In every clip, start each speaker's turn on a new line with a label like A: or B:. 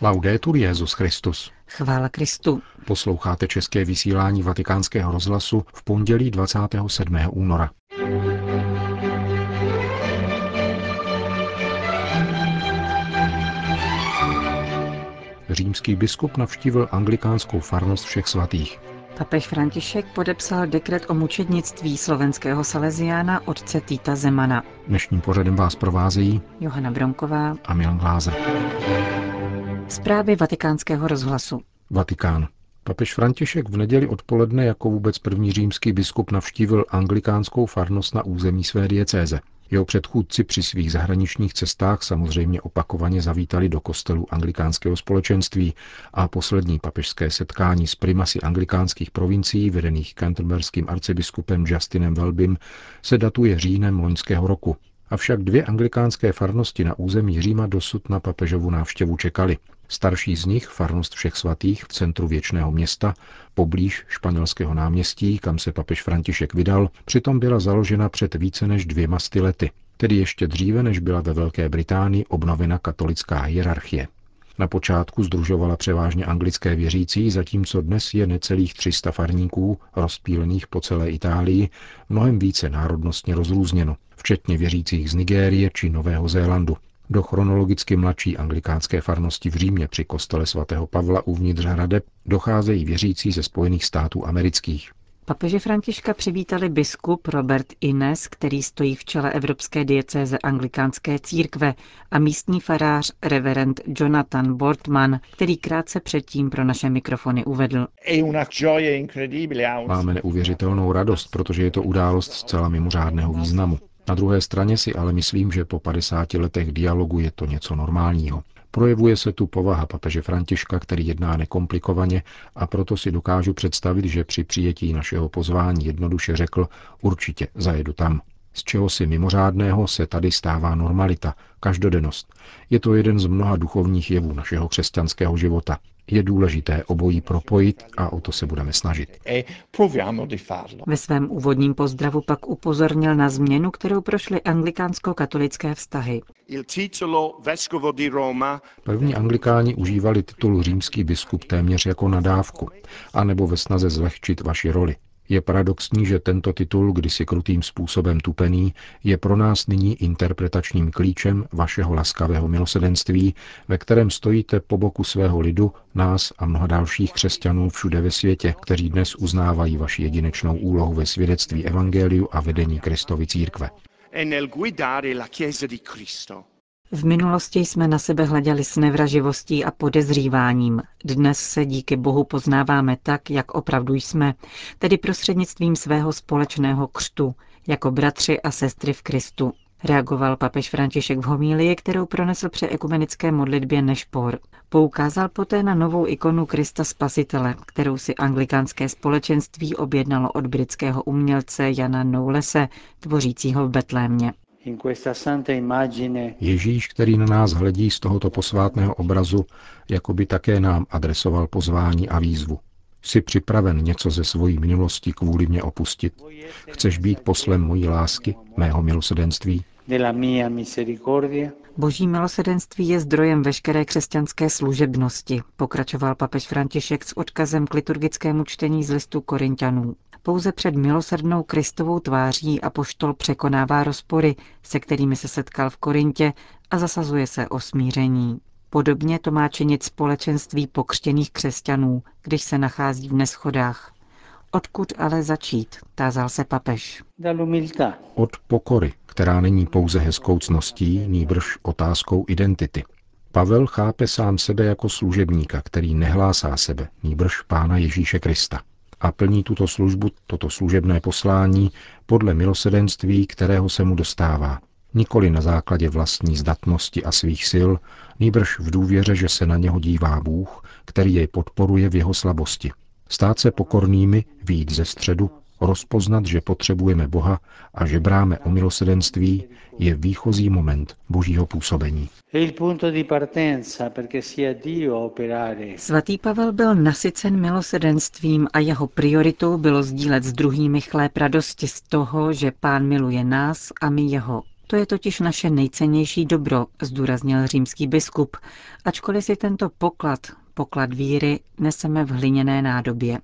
A: Laudetur Jezus Christus.
B: Chvála Kristu.
A: Posloucháte české vysílání Vatikánského rozhlasu v pondělí 27. února. Římský biskup navštívil anglikánskou farnost všech svatých.
B: Papež František podepsal dekret o mučednictví slovenského Salesiána otce Týta Zemana.
A: Dnešním pořadem vás provázejí
B: Johana Bronková
A: a Milan Glázer.
B: Zprávy vatikánského rozhlasu.
A: Vatikán. Papež František v neděli odpoledne jako vůbec první římský biskup navštívil anglikánskou farnost na území své diecéze. Jeho předchůdci při svých zahraničních cestách samozřejmě opakovaně zavítali do kostelů anglikánského společenství a poslední papežské setkání s primasy anglikánských provincií vedených canterberským arcibiskupem Justinem Welbym se datuje říjnem loňského roku. Avšak dvě anglikánské farnosti na území Říma dosud na papežovu návštěvu čekali. Starší z nich, farnost všech svatých v centru věčného města, poblíž španělského náměstí, kam se papež František vydal, přitom byla založena před více než dvěma sty lety, tedy ještě dříve, než byla ve Velké Británii obnovena katolická hierarchie. Na počátku združovala převážně anglické věřící, zatímco dnes je necelých 300 farníků, rozpílených po celé Itálii, mnohem více národnostně rozrůzněno, včetně věřících z Nigérie či Nového Zélandu. Do chronologicky mladší anglikánské farnosti v Římě při kostele svatého Pavla uvnitř hradeb docházejí věřící ze Spojených států amerických.
B: Papeže Františka přivítali biskup Robert Ines, který stojí v čele Evropské diecéze anglikánské církve a místní farář reverend Jonathan Bortman, který krátce předtím pro naše mikrofony uvedl.
A: Máme neuvěřitelnou radost, protože je to událost zcela mimořádného významu. Na druhé straně si ale myslím, že po 50 letech dialogu je to něco normálního. Projevuje se tu povaha papeže Františka, který jedná nekomplikovaně a proto si dokážu představit, že při přijetí našeho pozvání jednoduše řekl určitě zajedu tam. Z čeho si mimořádného se tady stává normalita, každodennost. Je to jeden z mnoha duchovních jevů našeho křesťanského života. Je důležité obojí propojit a o to se budeme snažit.
B: Ve svém úvodním pozdravu pak upozornil na změnu, kterou prošly anglikánsko-katolické vztahy.
A: První anglikáni užívali titul římský biskup téměř jako nadávku, anebo ve snaze zlehčit vaši roli. Je paradoxní, že tento titul, kdysi krutým způsobem tupený, je pro nás nyní interpretačním klíčem vašeho laskavého milosedenství, ve kterém stojíte po boku svého lidu, nás a mnoha dalších křesťanů všude ve světě, kteří dnes uznávají vaši jedinečnou úlohu ve svědectví Evangeliu a vedení Kristovy církve.
B: V minulosti jsme na sebe hleděli s nevraživostí a podezříváním. Dnes se díky Bohu poznáváme tak, jak opravdu jsme, tedy prostřednictvím svého společného křtu, jako bratři a sestry v Kristu. Reagoval papež František v homílii, kterou pronesl při ekumenické modlitbě Nešpor. Poukázal poté na novou ikonu Krista Spasitele, kterou si anglikánské společenství objednalo od britského umělce Jana Noulese, tvořícího v Betlémě.
A: Ježíš, který na nás hledí z tohoto posvátného obrazu, jako by také nám adresoval pozvání a výzvu. Jsi připraven něco ze svojí minulosti kvůli mě opustit? Chceš být poslem mojí lásky, mého milosedenství?
B: Boží milosedenství je zdrojem veškeré křesťanské služebnosti, pokračoval papež František s odkazem k liturgickému čtení z listu Korintianů. Pouze před milosrdnou Kristovou tváří a poštol překonává rozpory, se kterými se setkal v Korintě a zasazuje se o smíření. Podobně to má činit společenství pokřtěných křesťanů, když se nachází v neschodách. Odkud ale začít, tázal se papež.
A: Od pokory, která není pouze hezkou cností, nýbrž otázkou identity. Pavel chápe sám sebe jako služebníka, který nehlásá sebe, nýbrž pána Ježíše Krista. A plní tuto službu, toto služebné poslání podle milosedenství, kterého se mu dostává. Nikoli na základě vlastní zdatnosti a svých sil, nýbrž v důvěře, že se na něho dívá Bůh, který jej podporuje v jeho slabosti. Stát se pokornými, výjít ze středu, rozpoznat, že potřebujeme Boha a že bráme o milosedenství, je výchozí moment božího působení.
B: Svatý Pavel byl nasycen milosedenstvím a jeho prioritou bylo sdílet s druhými chléb radosti z toho, že pán miluje nás a my jeho. To je totiž naše nejcennější dobro, zdůraznil římský biskup, ačkoliv si tento poklad, poklad víry, neseme v hliněné nádobě.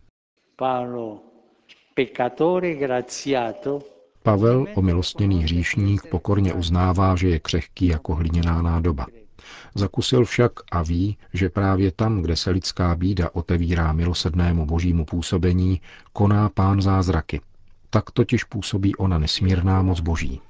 A: Pavel, omilostněný hříšník, pokorně uznává, že je křehký jako hliněná nádoba. Zakusil však a ví, že právě tam, kde se lidská bída otevírá milosednému božímu působení, koná pán zázraky. Tak totiž působí ona nesmírná moc boží.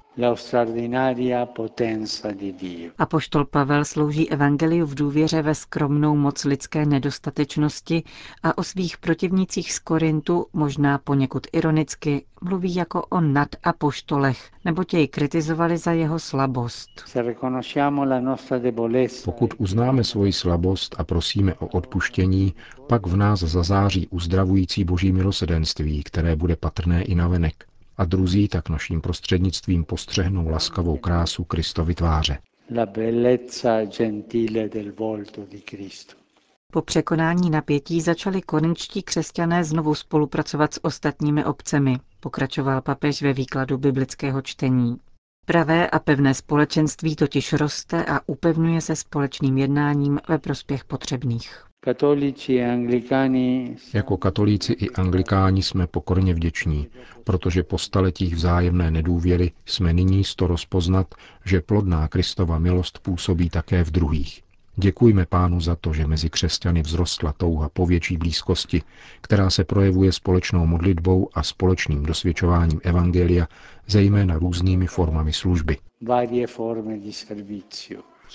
B: Apoštol Pavel slouží evangeliu v důvěře ve skromnou moc lidské nedostatečnosti a o svých protivnicích z Korintu, možná poněkud ironicky, mluví jako o nadapoštolech, nebo jej kritizovali za jeho slabost.
A: Pokud uznáme svoji slabost a prosíme o odpuštění, pak v nás zazáří uzdravující boží milosedenství, které bude patrné i navenek a druzí tak naším prostřednictvím postřehnou laskavou krásu Kristovy tváře.
B: Po překonání napětí začali korinčtí křesťané znovu spolupracovat s ostatními obcemi, pokračoval papež ve výkladu biblického čtení. Pravé a pevné společenství totiž roste a upevňuje se společným jednáním ve prospěch potřebných.
A: Jako katolíci i anglikáni jsme pokorně vděční, protože po staletích vzájemné nedůvěry jsme nyní sto rozpoznat, že plodná Kristova milost působí také v druhých. Děkujme pánu za to, že mezi křesťany vzrostla touha po větší blízkosti, která se projevuje společnou modlitbou a společným dosvědčováním Evangelia, zejména různými formami služby.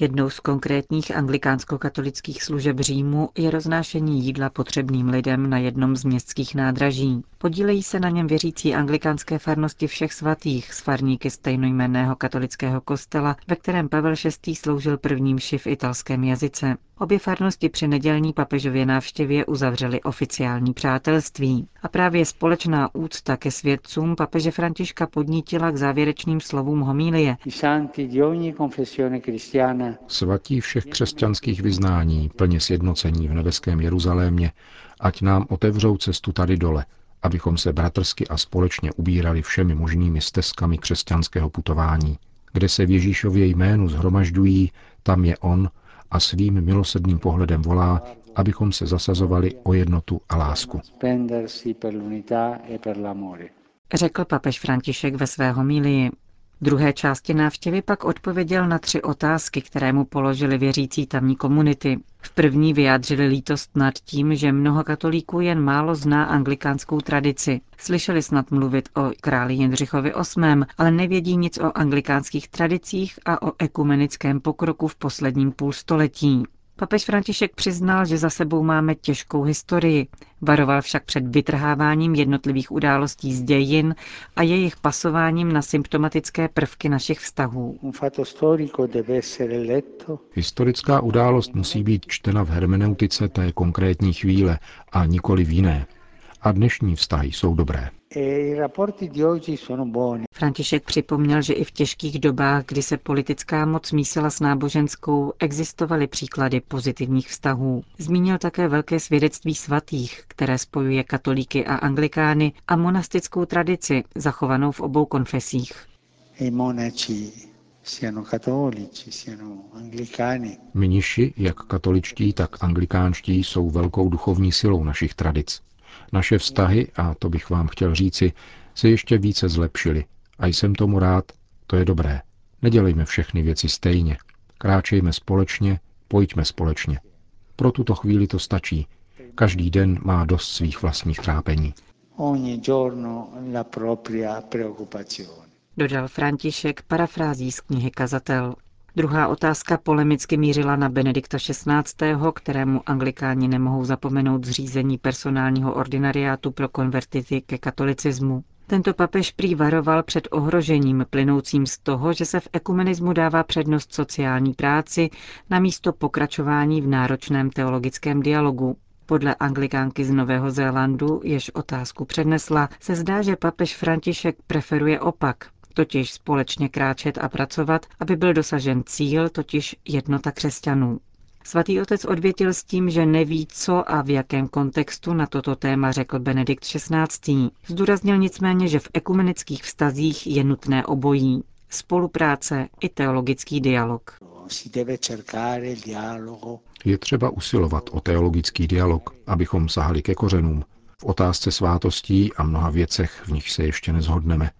B: Jednou z konkrétních anglikánsko-katolických služeb Římu je roznášení jídla potřebným lidem na jednom z městských nádraží. Podílejí se na něm věřící anglikánské farnosti všech svatých s farníky stejnojmenného katolického kostela, ve kterém Pavel VI. sloužil prvním šiv v italském jazyce. Obě farnosti při nedělní papežově návštěvě uzavřely oficiální přátelství. A právě společná úcta ke svědcům papeže Františka podnítila k závěrečným slovům homílie.
A: Svatí všech křesťanských vyznání, plně sjednocení v nebeském Jeruzalémě, ať nám otevřou cestu tady dole, abychom se bratrsky a společně ubírali všemi možnými stezkami křesťanského putování. Kde se v Ježíšově jménu zhromažďují, tam je On a svým milosedným pohledem volá, abychom se zasazovali o jednotu a lásku.
B: Řekl papež František ve své homílii druhé části návštěvy pak odpověděl na tři otázky, které mu položili věřící tamní komunity. V první vyjádřili lítost nad tím, že mnoho katolíků jen málo zná anglikánskou tradici. Slyšeli snad mluvit o králi Jindřichovi VIII., ale nevědí nic o anglikánských tradicích a o ekumenickém pokroku v posledním půlstoletí. Papež František přiznal, že za sebou máme těžkou historii. Varoval však před vytrháváním jednotlivých událostí z dějin a jejich pasováním na symptomatické prvky našich vztahů.
A: Historická událost musí být čtena v hermeneutice té konkrétní chvíle a nikoli v jiné. A dnešní vztahy jsou dobré. E
B: František připomněl, že i v těžkých dobách, kdy se politická moc mísila s náboženskou, existovaly příklady pozitivních vztahů. Zmínil také velké svědectví svatých, které spojuje katolíky a anglikány a monastickou tradici, zachovanou v obou konfesích.
A: Mniši, jak katoličtí, tak anglikánští, jsou velkou duchovní silou našich tradic. Naše vztahy, a to bych vám chtěl říci, se ještě více zlepšily. A jsem tomu rád, to je dobré. Nedělejme všechny věci stejně. Kráčejme společně, pojďme společně. Pro tuto chvíli to stačí. Každý den má dost svých vlastních trápení.
B: Dodal František parafrází z knihy Kazatel. Druhá otázka polemicky mířila na Benedikta XVI., kterému anglikáni nemohou zapomenout zřízení personálního ordinariátu pro konvertity ke katolicismu. Tento papež prý varoval před ohrožením plynoucím z toho, že se v ekumenismu dává přednost sociální práci na místo pokračování v náročném teologickém dialogu. Podle anglikánky z Nového Zélandu, jež otázku přednesla, se zdá, že papež František preferuje opak, totiž společně kráčet a pracovat, aby byl dosažen cíl, totiž jednota křesťanů. Svatý otec odvětil s tím, že neví, co a v jakém kontextu na toto téma řekl Benedikt XVI. Zdůraznil nicméně, že v ekumenických vztazích je nutné obojí. spolupráce i teologický dialog.
A: Je třeba usilovat o teologický dialog, abychom sahali ke kořenům, v otázce svátostí a mnoha věcech, v nich se ještě nezhodneme.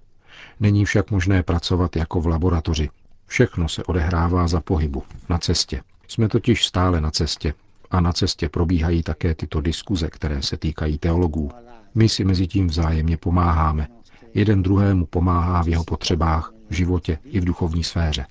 A: Není však možné pracovat jako v laboratoři. Všechno se odehrává za pohybu, na cestě. Jsme totiž stále na cestě a na cestě probíhají také tyto diskuze, které se týkají teologů. My si mezi tím vzájemně pomáháme. Jeden druhému pomáhá v jeho potřebách, v životě i v duchovní sféře.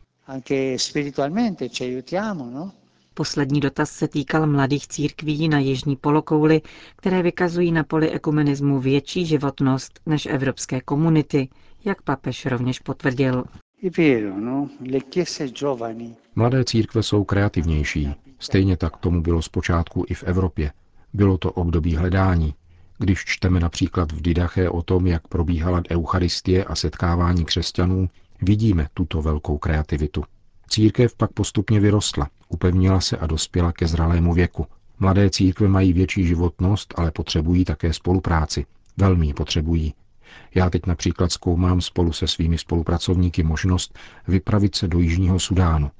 B: No? Poslední dotaz se týkal mladých církví na jižní polokouli, které vykazují na poli ekumenismu větší životnost než evropské komunity, jak papež rovněž potvrdil.
A: No? Mladé církve jsou kreativnější. Stejně tak tomu bylo zpočátku i v Evropě. Bylo to období hledání. Když čteme například v Didache o tom, jak probíhala Eucharistie a setkávání křesťanů, vidíme tuto velkou kreativitu. Církev pak postupně vyrostla, upevnila se a dospěla ke zralému věku. Mladé církve mají větší životnost, ale potřebují také spolupráci. Velmi ji potřebují. Já teď například zkoumám spolu se svými spolupracovníky možnost vypravit se do Jižního Sudánu.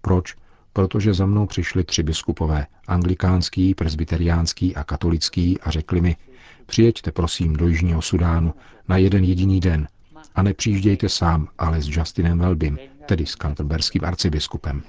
A: Proč? Protože za mnou přišli tři biskupové, anglikánský, presbyteriánský a katolický a řekli mi, přijeďte prosím do Jižního Sudánu na jeden jediný den a nepřijíždějte sám, ale s Justinem Welbym, tedy s kanterberským arcibiskupem.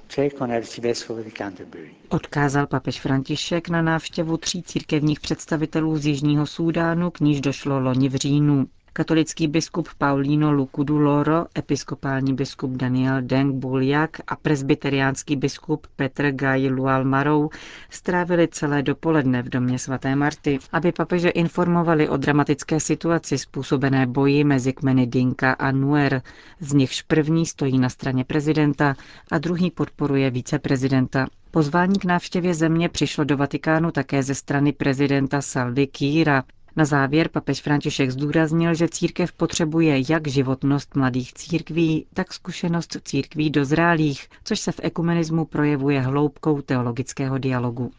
B: Odkázal papež František na návštěvu tří církevních představitelů z Jižního Súdánu, k níž došlo loni v říjnu. Katolický biskup Paulino Lukudu Loro, episkopální biskup Daniel Deng Buljak a presbyteriánský biskup Petr Gaj Lual Marou strávili celé dopoledne v domě svaté Marty, aby papeže informovali o dramatické situaci způsobené boji mezi kmeny Dinka a Nuer, z nichž první stojí na straně prezidenta a druhý podporuje viceprezidenta. Pozvání k návštěvě země přišlo do Vatikánu také ze strany prezidenta Saldy Kýra, na závěr papež František zdůraznil, že církev potřebuje jak životnost mladých církví, tak zkušenost církví dozrálých, což se v ekumenismu projevuje hloubkou teologického dialogu.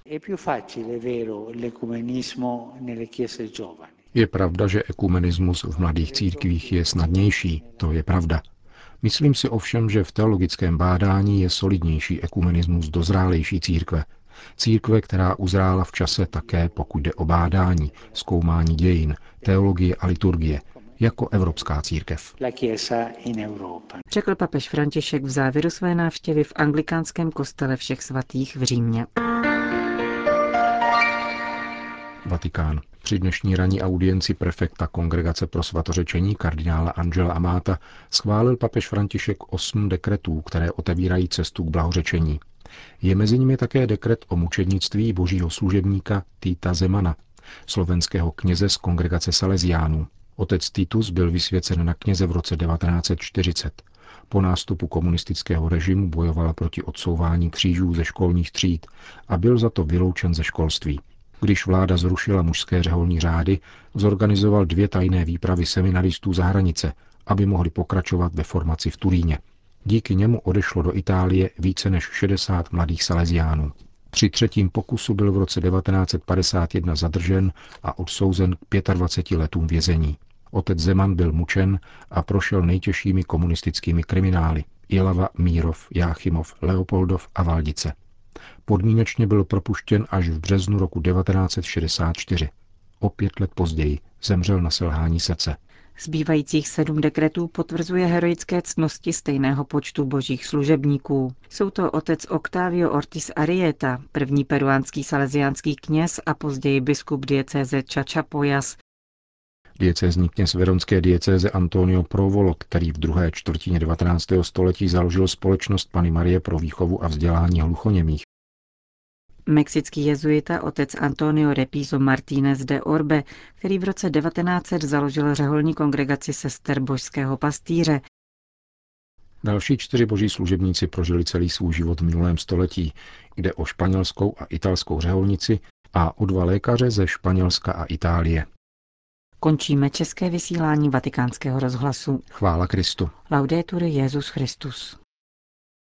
A: Je pravda, že ekumenismus v mladých církvích je snadnější, to je pravda. Myslím si ovšem, že v teologickém bádání je solidnější ekumenismus dozrálejší církve, Církve, která uzrála v čase také, pokud jde o bádání, zkoumání dějin, teologie a liturgie, jako Evropská církev.
B: Řekl papež František v závěru své návštěvy v anglikánském kostele všech svatých v Římě.
A: Vatikán. Při dnešní ranní audienci prefekta Kongregace pro svatořečení kardinála Angela Amáta schválil papež František osm dekretů, které otevírají cestu k blahořečení. Je mezi nimi také dekret o mučednictví božího služebníka Týta Zemana, slovenského kněze z kongregace Salesiánů. Otec Titus byl vysvěcen na kněze v roce 1940. Po nástupu komunistického režimu bojoval proti odsouvání křížů ze školních tříd a byl za to vyloučen ze školství. Když vláda zrušila mužské řeholní řády, zorganizoval dvě tajné výpravy seminaristů za hranice, aby mohli pokračovat ve formaci v Turíně. Díky němu odešlo do Itálie více než 60 mladých saleziánů. Při třetím pokusu byl v roce 1951 zadržen a odsouzen k 25 letům vězení. Otec Zeman byl mučen a prošel nejtěžšími komunistickými kriminály Ilava, Mírov, Jáchymov, Leopoldov a Valdice. Podmínečně byl propuštěn až v březnu roku 1964. O pět let později zemřel na selhání srdce.
B: Zbývajících sedm dekretů potvrzuje heroické cnosti stejného počtu božích služebníků. Jsou to otec Octavio Ortiz Arieta, první peruánský salesiánský kněz a později biskup diecéze Chachapoyas,
A: Diecézní kněz veronské diecéze Antonio Provolo, který v druhé čtvrtině 19. století založil společnost Pany Marie pro výchovu a vzdělání hluchoněmých.
B: Mexický jezuita otec Antonio Repiso Martínez de Orbe, který v roce 1900 založil řeholní kongregaci sester božského pastýře.
A: Další čtyři boží služebníci prožili celý svůj život v minulém století. Jde o španělskou a italskou řeholnici a o dva lékaře ze Španělska a Itálie.
B: Končíme české vysílání vatikánského rozhlasu.
A: Chvála Kristu.
B: Laudetur Jezus Christus.